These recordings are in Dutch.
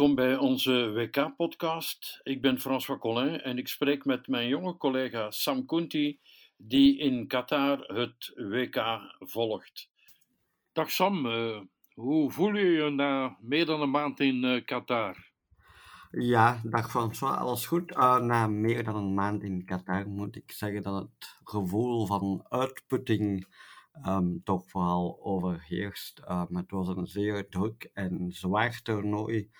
Welkom bij onze WK-podcast. Ik ben François Collin en ik spreek met mijn jonge collega Sam Kunti, die in Qatar het WK volgt. Dag Sam, uh, hoe voel je je na meer dan een maand in uh, Qatar? Ja, dag François, alles goed? Uh, na meer dan een maand in Qatar moet ik zeggen dat het gevoel van uitputting um, toch vooral overheerst. Het was een zeer druk en zwaar toernooi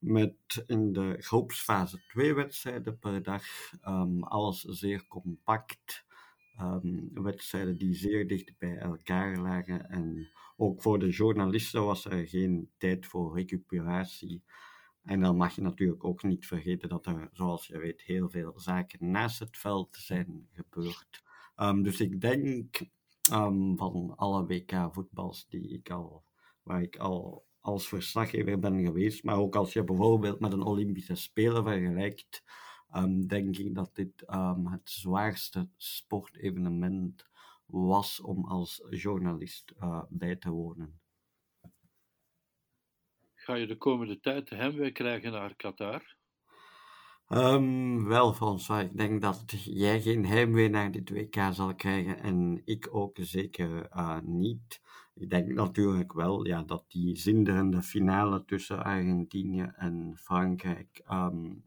met in de groepsfase twee wedstrijden per dag. Um, alles zeer compact. wedstrijden die zeer dicht bij elkaar lagen. En ook voor de journalisten was er geen tijd voor recuperatie. En dan mag je natuurlijk ook niet vergeten dat er, zoals je weet, heel veel zaken naast het veld zijn gebeurd. dus ik denk van alle WK-voetbals die ik al, waar ik al als verslaggever ben geweest. Maar ook als je bijvoorbeeld met een Olympische Spelen vergelijkt, um, denk ik dat dit um, het zwaarste sportevenement was om als journalist uh, bij te wonen. Ga je de komende tijd heimwee krijgen naar Qatar? Um, wel, François, ik denk dat jij geen heimwee naar dit WK zal krijgen en ik ook zeker uh, niet. Ik denk natuurlijk wel ja, dat die zinderende finale tussen Argentinië en Frankrijk, um,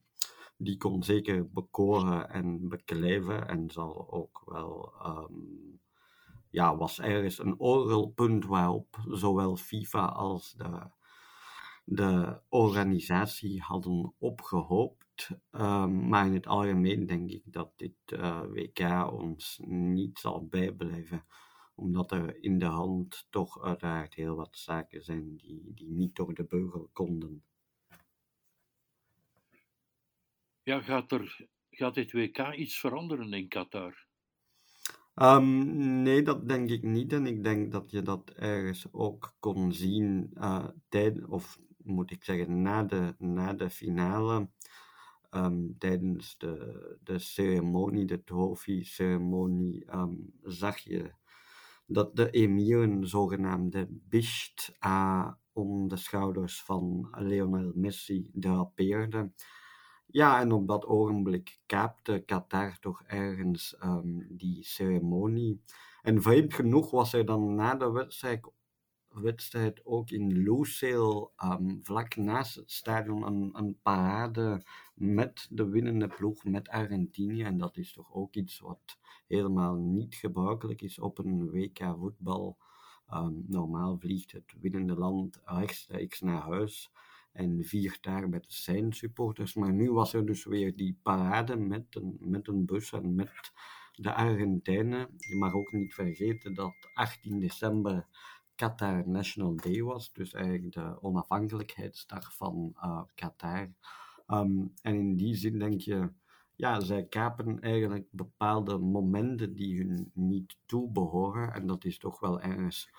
die kon zeker bekoren en beklijven en zal ook wel, um, ja, was ergens een orgelpunt waarop zowel FIFA als de, de organisatie hadden opgehoopt. Um, maar in het algemeen denk ik dat dit eh, WK ons niet zal bijblijven, omdat er in de hand toch uiteraard heel wat zaken zijn die, die niet door de beugel konden. Ja, gaat, er, gaat dit WK iets veranderen in Qatar? Um, nee, dat denk ik niet. En ik denk dat je dat ergens ook kon zien uh, tijd, of moet ik zeggen, na de, na de finale um, tijdens de, de ceremonie, de trofee-ceremonie, um, zag je dat de emir een zogenaamde bisht uh, om de schouders van Lionel Messi drapeerde. Ja, en op dat ogenblik kaapte Qatar toch ergens um, die ceremonie. En vreemd genoeg was er dan na de wedstrijd wedstrijd ook in Lusail, um, vlak naast het stadion, een, een parade met de winnende ploeg, met Argentinië. En dat is toch ook iets wat helemaal niet gebruikelijk is op een WK voetbal. Um, normaal vliegt het winnende land rechtstreeks naar huis en viert daar met zijn supporters. Maar nu was er dus weer die parade met een, met een bus en met de Argentijnen. Je mag ook niet vergeten dat 18 december Qatar National Day was, dus eigenlijk de onafhankelijkheidsdag van uh, Qatar. Um, en in die zin denk je, ja, zij kapen eigenlijk bepaalde momenten die hun niet toebehoren. En dat is toch wel ergens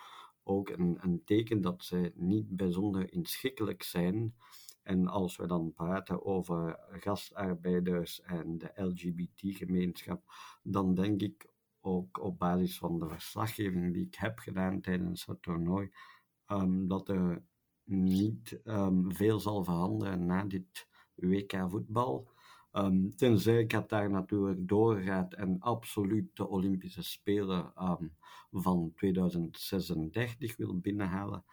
ook een, een teken dat zij niet bijzonder inschikkelijk zijn. En als we dan praten over gastarbeiders en de LGBT-gemeenschap, dan denk ik ook op basis van de verslaggeving die ik heb gedaan tijdens het toernooi, um, dat er niet um, veel zal veranderen na dit WK voetbal. Um, tenzij Qatar natuurlijk doorgaat en absoluut de Olympische Spelen van 2036 wil binnenhalen.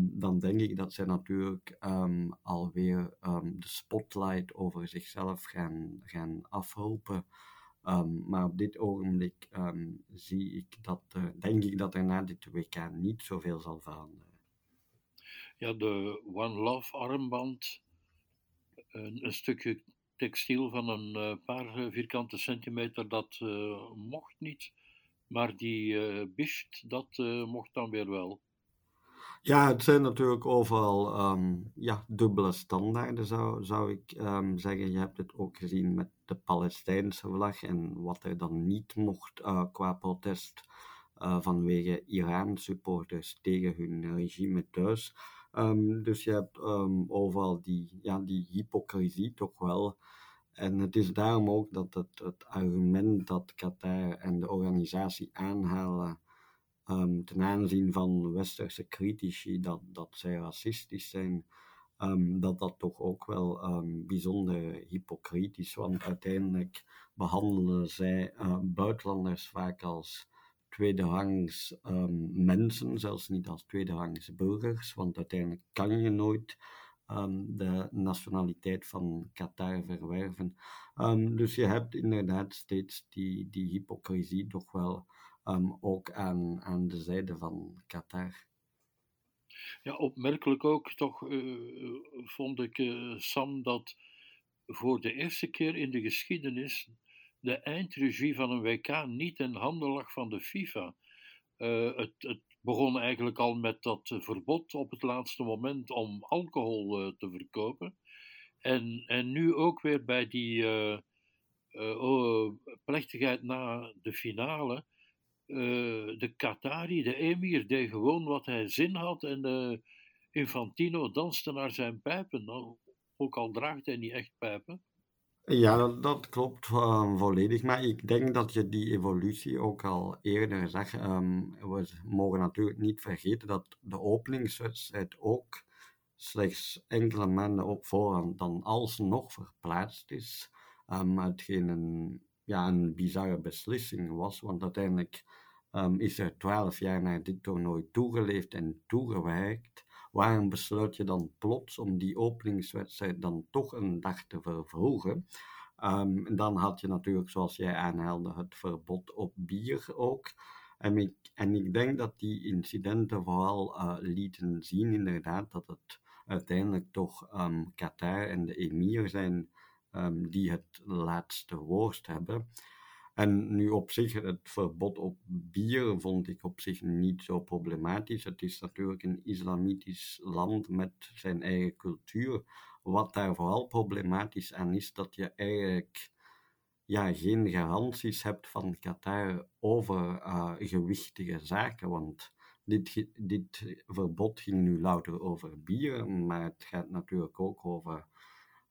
dan denk ik dat zij natuurlijk alweer de spotlight over zichzelf gaan, gaan maar op dit ogenblik zie ik dat, denk ik dat er na dit WK niet zoveel zal veranderen. Ja, de One Love armband, een, een stukje textiel van een uh, paar vierkante centimeter, dat uh, mocht niet. Maar die uh, dat mocht dan weer wel. Ja, het zijn natuurlijk overal um, ja, dubbele standaarden, zou, zou ik um, zeggen. Je hebt het ook gezien met de Palestijnse vlag en wat er dan niet mocht qua protest vanwege Iran-supporters tegen hun regime thuis. Um, dus je hebt overal die, ja, die hypocrisie toch wel. En het is daarom ook dat het, argument dat Qatar en de organisatie aanhalen um, ten aanzien van westerse critici dat, dat zij racistisch zijn, ehm, dat dat toch ook wel bijzonder hypocriet is. Want uiteindelijk behandelen zij uh, buitenlanders vaak als tweederangs um, mensen, zelfs niet als tweederangs burgers, want uiteindelijk kan je nooit um, de nationaliteit van Qatar verwerven. Um, dus je hebt inderdaad steeds die, die hypocrisie toch wel ook aan, aan de zijde van Qatar. Ja, opmerkelijk ook toch uh, vond ik, uh, Sam, dat voor de eerste keer in de geschiedenis de eindregie van een WK niet in handen lag van de FIFA. Uh, het, het, begon eigenlijk al met dat verbod op het laatste moment om alcohol uh, te verkopen. En, en nu ook weer bij die oh, plechtigheid na de finale. de Qatari, de emir, deed gewoon wat hij zin had en Infantino danste naar zijn pijpen. Nou, ook al draagt hij niet echt pijpen. Ja, dat, klopt uh, volledig. Maar ik denk dat je die evolutie ook al eerder zag. Um, we mogen natuurlijk niet vergeten dat de openingswedstrijd ook slechts enkele maanden op voorhand dan alsnog verplaatst is. Um, hetgeen een, ja, een bizarre beslissing was, want uiteindelijk is er twaalf jaar naar dit toernooi toegeleefd en toegewerkt. Waarom besluit je dan plots om die openingswedstrijd dan toch een dag te vervroegen? Um, dan had je natuurlijk, zoals jij aanhaalde, het verbod op bier ook. En ik, en ik denk dat die incidenten vooral uh, lieten zien, inderdaad, dat het uiteindelijk toch um, Qatar en de emir zijn um, die het laatste woord hebben. En nu op zich, het verbod op bier vond ik op zich niet zo problematisch. Het is natuurlijk een islamitisch land met zijn eigen cultuur. Wat daar vooral problematisch aan is, dat je eigenlijk ja, geen garanties hebt van Qatar over uh, gewichtige zaken. Want dit, dit verbod ging nu louter over bier, maar het gaat natuurlijk ook over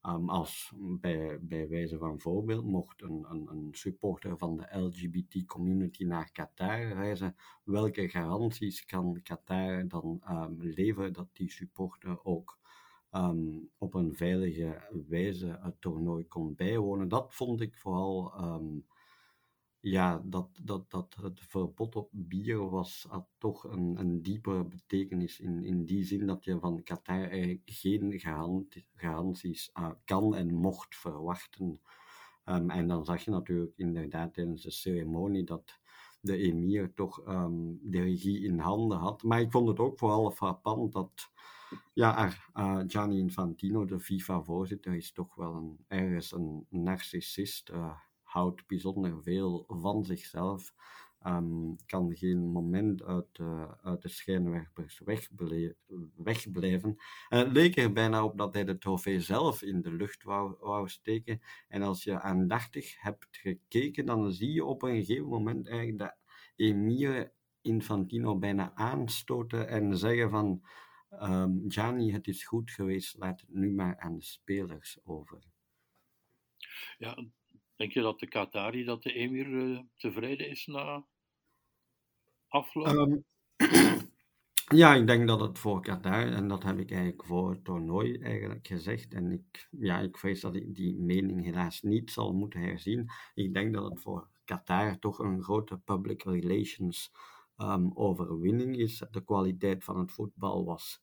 Um, als bij, wijze van voorbeeld mocht een, een, een supporter van de LGBT-community naar Qatar reizen, welke garanties kan Qatar dan um, leveren dat die supporter ook um, op een veilige wijze het toernooi kon bijwonen? Dat vond ik vooral ja, dat, dat, dat het verbod op bier was, had toch een, een diepere betekenis in, in die zin dat je van Qatar eigenlijk geen garanties uh, kan en mocht verwachten. Um, en dan zag je natuurlijk inderdaad tijdens de ceremonie dat de emir toch um, de regie in handen had. Maar ik vond het ook vooral frappant dat ja, uh, Gianni Infantino, de FIFA-voorzitter, is toch wel een, ergens een narcissist. Uh, houdt bijzonder veel van zichzelf, um, kan geen moment uit, uh, uit de schijnwerpers wegblijven. En het leek er bijna op dat hij de trofee zelf in de lucht wou, steken. En als je aandachtig hebt gekeken, dan zie je op een gegeven moment eigenlijk dat Emir Infantino bijna aanstoten en zeggen van um, Gianni, het is goed geweest, laat het nu maar aan de spelers over. Ja, Denk je dat de Qatari, dat de emir uh, tevreden is na afloop? Um, ja, ik denk dat het voor Qatar, en dat heb ik eigenlijk voor het toernooi eigenlijk gezegd, en ik, ja, ik vrees dat ik die mening helaas niet zal moeten herzien. Ik denk dat het voor Qatar toch een grote public relations um, overwinning is. De kwaliteit van het voetbal was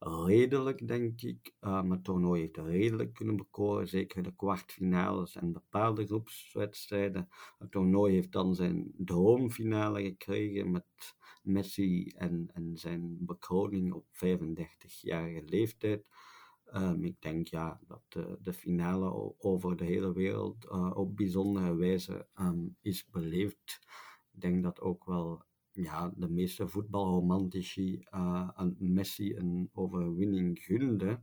redelijk, denk ik. Um, het toernooi heeft redelijk kunnen bekoren, zeker de kwartfinales en bepaalde groepswedstrijden. Het toernooi heeft dan zijn droomfinale gekregen met Messi en, en zijn bekroning op 35-jarige leeftijd. Um, ik denk ja, dat de, de, finale over de hele wereld uh, op bijzondere wijze um, is beleefd. Ik denk dat ook wel ja, de meeste voetbalromantici uh, aan Messi een overwinning gunde.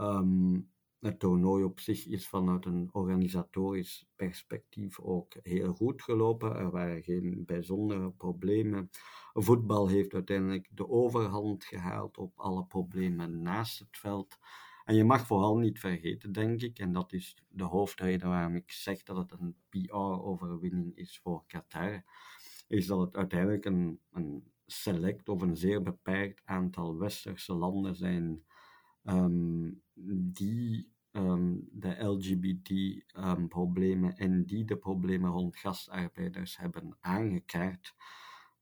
Um, het toernooi op zich is vanuit een organisatorisch perspectief ook heel goed gelopen. Er waren geen bijzondere problemen. Voetbal heeft uiteindelijk de overhand gehaald op alle problemen naast het veld. En je mag vooral niet vergeten, denk ik, en dat is de hoofdreden waarom ik zeg dat het een PR-overwinning is voor Qatar is dat het uiteindelijk een, een select of een zeer beperkt aantal westerse landen zijn ehm, die ehm, de LGBT-problemen en die de problemen rond gastarbeiders hebben aangekaart.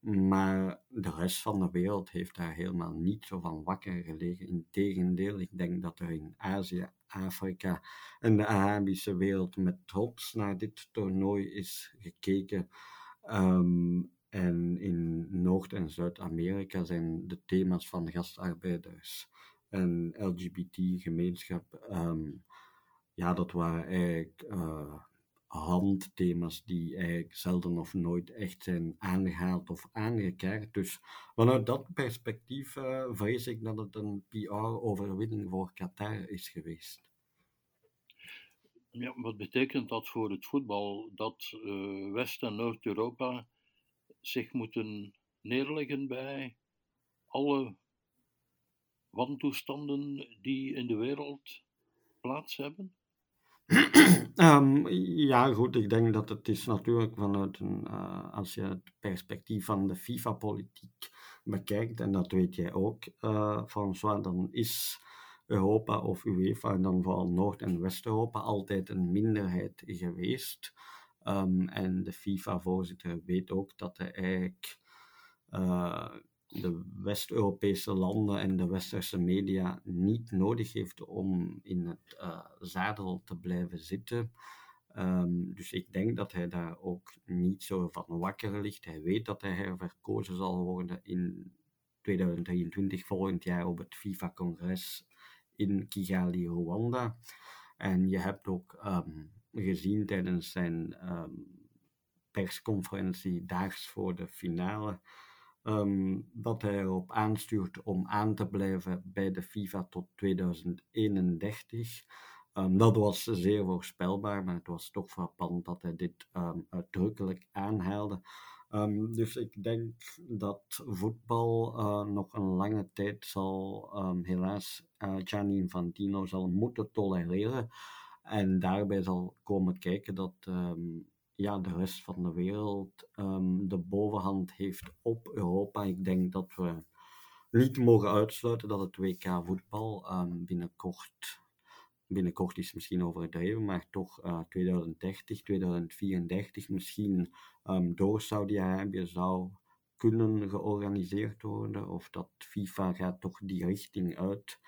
Maar de rest van de wereld heeft daar helemaal niet zo van wakker gelegen. Integendeel, ik denk dat er in Azië, Afrika en de Arabische wereld met trots naar dit toernooi is gekeken. Ehm, en in Noord- en Zuid-Amerika zijn de thema's van gastarbeiders en LGBT-gemeenschap, ehm, ja, dat waren eigenlijk uh, handthema's die eigenlijk zelden of nooit echt zijn aangehaald of aangekaart. Dus vanuit dat perspectief uh, vrees ik dat het een PR-overwinning voor Qatar is geweest. Ja, wat betekent dat voor het voetbal? Dat uh, West- en Noord-Europa zich moeten neerleggen bij alle wantoestanden die in de wereld plaats hebben? um, ja, goed, ik denk dat het is natuurlijk vanuit een, uh, als je het perspectief van de FIFA-politiek bekijkt, en dat weet jij ook, uh, François, dan is Europa of UEFA, en dan vooral Noord- en West-Europa, altijd een minderheid geweest. Um, en de FIFA-voorzitter weet ook dat hij eigenlijk uh, de West-Europese landen en de westerse media niet nodig heeft om in het uh, zadel te blijven zitten. Um, dus ik denk dat hij daar ook niet zo van wakker ligt. Hij weet dat hij herverkozen zal worden in 2023, volgend jaar op het FIFA-congres in Kigali, Rwanda. En je hebt ook um, gezien tijdens zijn um, persconferentie daags voor de finale um, dat hij erop aanstuurt om aan te blijven bij de FIFA tot 2031. Um, dat was zeer voorspelbaar, maar het was toch frappant dat hij dit uitdrukkelijk aanhaalde. Um, dus ik denk dat voetbal uh, nog een lange tijd zal, um, helaas, uh, Gianni Infantino zal moeten tolereren. En daarbij zal komen kijken dat um, ja, de rest van de wereld de bovenhand heeft op Europa. Ik denk dat we niet mogen uitsluiten dat het WK voetbal binnenkort, binnenkort is misschien overdreven, maar toch uh, 2030, 2034 misschien um, door Saudi-Arabië zou kunnen georganiseerd worden. Of dat FIFA gaat toch die richting uit.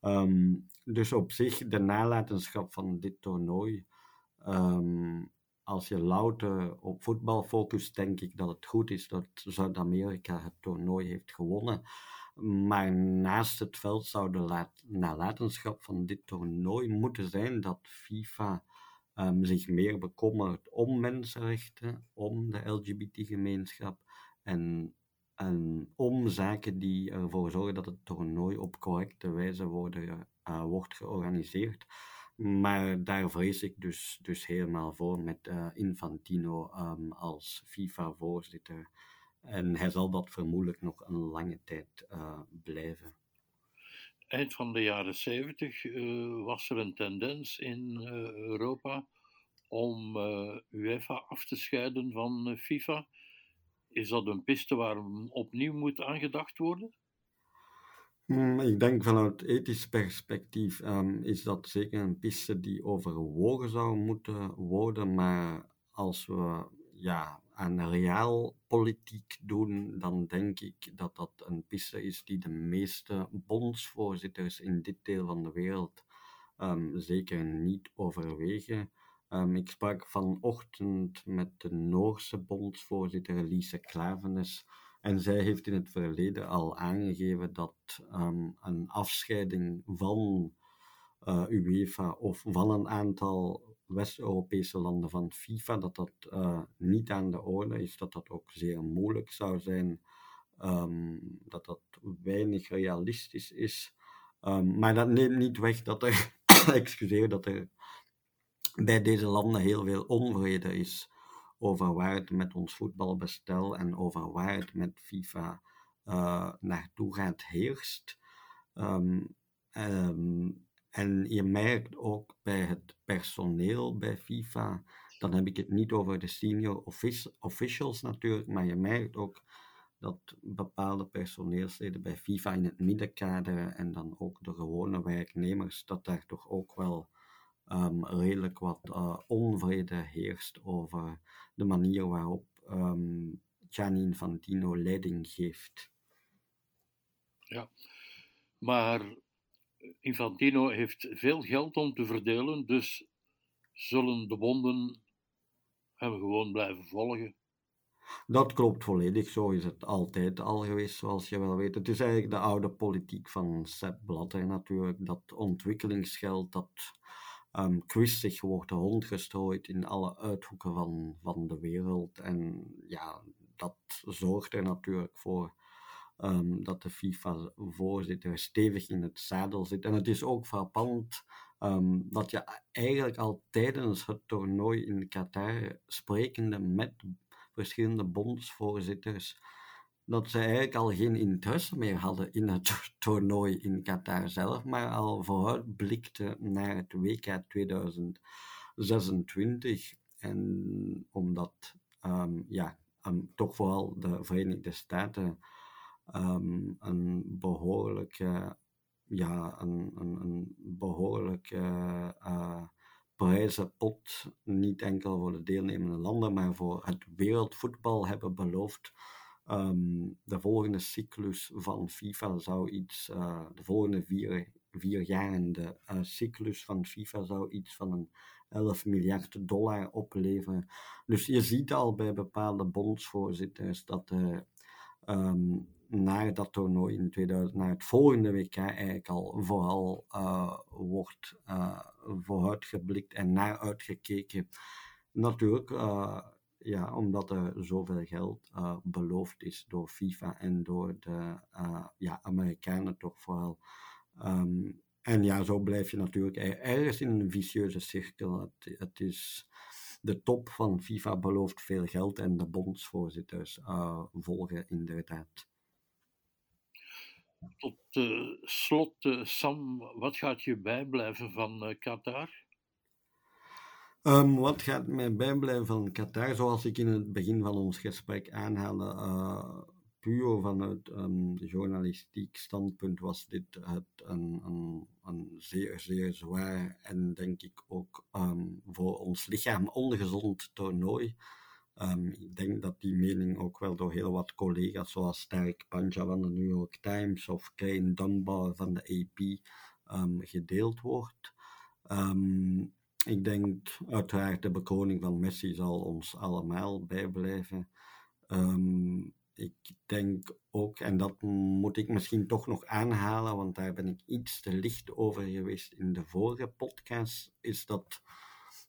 Um, dus op zich, de nalatenschap van dit toernooi um, als je louter op voetbal focust, denk ik dat het goed is dat Zuid-Amerika het toernooi heeft gewonnen. Maar naast het veld zou de nalatenschap van dit toernooi moeten zijn dat FIFA um, zich meer bekommert om mensenrechten, om de LGBT-gemeenschap en, en om zaken die ervoor zorgen dat het toernooi op correcte wijze worden, uh, wordt georganiseerd. Maar daar vrees ik dus, dus helemaal voor met uh, Infantino um, als FIFA-voorzitter. En hij zal dat vermoedelijk nog een lange tijd uh, blijven. Eind van de jaren 70 uh, was er een tendens in Europa om UEFA af te scheiden van FIFA. Is dat een piste waar opnieuw moet aangedacht worden? Hmm, ik denk vanuit ethisch perspectief um, is dat zeker een piste die overwogen zou moeten worden, maar als we ja, aan realpolitiek doen, dan denk ik dat dat een piste is die de meeste bondsvoorzitters in dit deel van de wereld um, zeker niet overwegen. Um, ik sprak vanochtend met de Noorse bondsvoorzitter Lise Klavenes. En zij heeft in het verleden al aangegeven dat um, een afscheiding van uh, UEFA of van een aantal West-Europese landen van FIFA, dat dat uh, niet aan de orde is, dat dat ook zeer moeilijk zou zijn, um, dat dat weinig realistisch is. Um, maar dat neemt niet weg dat er, excuseer, dat er bij deze landen heel veel onvrede is over waar het met ons voetbalbestel en over waar het met FIFA uh, naartoe gaat heerst. Um, en je merkt ook bij het personeel bij FIFA, dan heb ik het niet over de senior officials natuurlijk, maar je merkt ook dat bepaalde personeelsleden bij FIFA in het middenkader en dan ook de gewone werknemers, dat daar toch ook wel um, redelijk wat uh, onvrede heerst over de manier waarop um, Gianni Infantino leiding geeft. Ja, maar Infantino heeft veel geld om te verdelen, dus zullen de bonden hem gewoon blijven volgen. Dat klopt volledig, zo is het altijd al geweest, zoals je wel weet. Het is eigenlijk de oude politiek van Sepp Blatter natuurlijk, dat ontwikkelingsgeld dat um, kwistig wordt rondgestrooid in alle uithoeken van, van de wereld. En ja, dat zorgt er natuurlijk voor um, dat de FIFA-voorzitter stevig in het zadel zit. En het is ook frappant um, dat je eigenlijk al tijdens het toernooi in Qatar, sprekende met verschillende bondsvoorzitters, dat ze eigenlijk al geen interesse meer hadden in het toernooi in Qatar zelf, maar al vooruitblikten naar het WK 2026. En omdat um, ja, toch vooral de Verenigde Staten um, een behoorlijke, ja, een, een, behoorlijke uh, niet enkel voor de deelnemende landen, maar voor het wereldvoetbal hebben beloofd. Um, de volgende cyclus van FIFA zou iets, uh, de volgende vier, vier de uh, cyclus van FIFA zou iets van een 11 miljard dollar opleveren. Dus je ziet al bij bepaalde bondsvoorzitters dat er um, naar dat toernooi in 2000, naar het volgende WK eigenlijk al vooral uh, wordt uh, vooruitgeblikt en naar uitgekeken. Natuurlijk, uh, ja, omdat er zoveel geld beloofd is door FIFA en door de ja, Amerikanen toch vooral. Um, en ja, zo blijf je natuurlijk ergens in een vicieuze cirkel. Het, is de top van FIFA belooft veel geld en de bondsvoorzitters volgen inderdaad. Tot uh, slot, uh, Sam, wat gaat je bijblijven van Qatar? Um, wat gaat mij bijblijven van Qatar? Zoals ik in het begin van ons gesprek aanhaalde, puur vanuit een journalistiek standpunt was dit het een, een, een zeer, zeer zwaar en denk ik ook um, voor ons lichaam ongezond toernooi. Um, ik denk dat die mening ook wel door heel wat collega's, zoals Tarek Panja van de New York Times of Kane Dunbar van de AP, ehm, gedeeld wordt. ik denk uiteraard de bekroning van Messi zal ons allemaal bijblijven. Ik denk ook, en dat moet ik misschien toch nog aanhalen, want daar ben ik iets te licht over geweest in de vorige podcast, is dat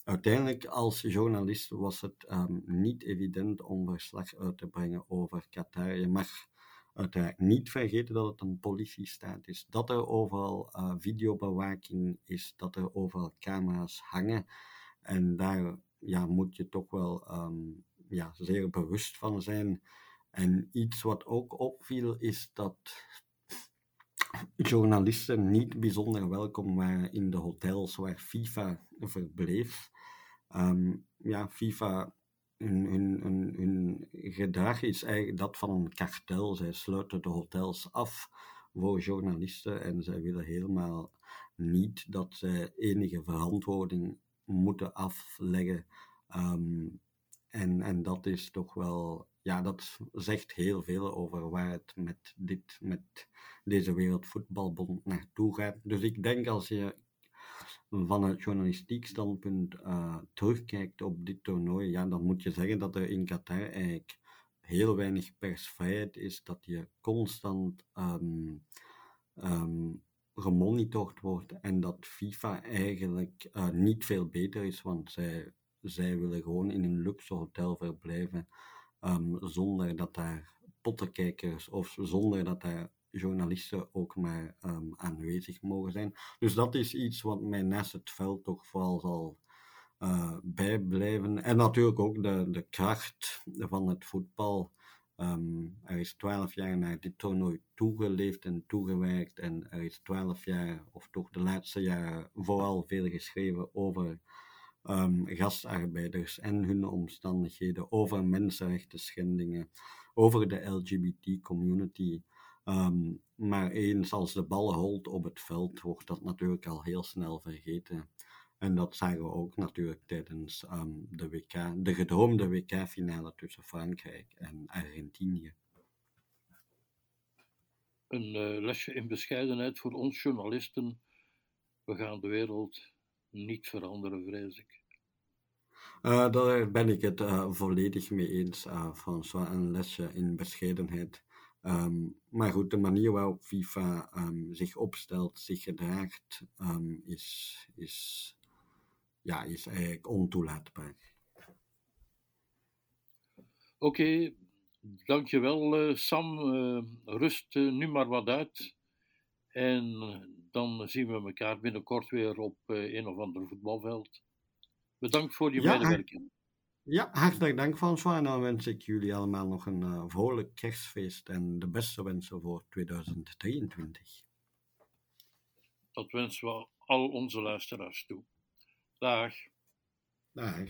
uiteindelijk als journalist was het um, niet evident om verslag uit te brengen over Qatar. Je mag uiteraard niet vergeten dat het een politiestaat is, dat er overal uh, videobewaking is, dat er overal camera's hangen. En daar ja, moet je toch wel um, ja, zeer bewust van zijn en iets wat ook opviel is dat journalisten niet bijzonder welkom waren in de hotels waar FIFA verbleef. Um, ja, FIFA, hun, gedrag is eigenlijk dat van een kartel. Zij sluiten de hotels af voor journalisten en zij willen helemaal niet dat zij enige verantwoording moeten afleggen. Um, en, en dat is toch wel ja, dat zegt heel veel over waar het met, dit, met deze Wereldvoetbalbond naartoe gaat. Dus ik denk als je van het journalistiek standpunt uh, terugkijkt op dit toernooi, ja, dan moet je zeggen dat er in Qatar eigenlijk heel weinig persvrijheid is, dat je constant um, um, gemonitord wordt en dat FIFA eigenlijk uh, niet veel beter is, want zij, zij willen gewoon in een luxe hotel verblijven um, zonder dat daar pottenkijkers of zonder dat daar journalisten ook maar um, aanwezig mogen zijn. Dus dat is iets wat mij naast het veld toch vooral zal uh, bijblijven. En natuurlijk ook de, de kracht van het voetbal. Um, er is twaalf jaar naar dit toernooi toegeleefd en toegewerkt. En er is twaalf jaar, of toch de laatste jaren, vooral veel geschreven over um, gastarbeiders en hun omstandigheden, over mensenrechten schendingen, over de LGBT-community. Ehm, maar eens als de bal holt op het veld, wordt dat natuurlijk al heel snel vergeten. En dat zagen we ook natuurlijk tijdens ehm, de, WK, de gedroomde WK-finale tussen Frankrijk en Argentinië. Een uh, lesje in bescheidenheid voor ons journalisten. We gaan de wereld niet veranderen, vrees ik. Uh, daar ben ik het uh, volledig mee eens, uh, François. Een lesje in bescheidenheid. Um, maar goed, de manier waarop FIFA um, zich opstelt, zich gedraagt, um, is, is, ja, is eigenlijk ontoelaatbaar. Oké, okay, dankjewel Sam. rust nu maar wat uit. En dan zien we elkaar binnenkort weer op een of ander voetbalveld. Bedankt voor je ja, medewerking. Ja, hartelijk dank François. En dan wens ik jullie allemaal nog een uh, vrolijk kerstfeest en de beste wensen voor 2023. Dat wensen we al onze luisteraars toe. Dag. Dag.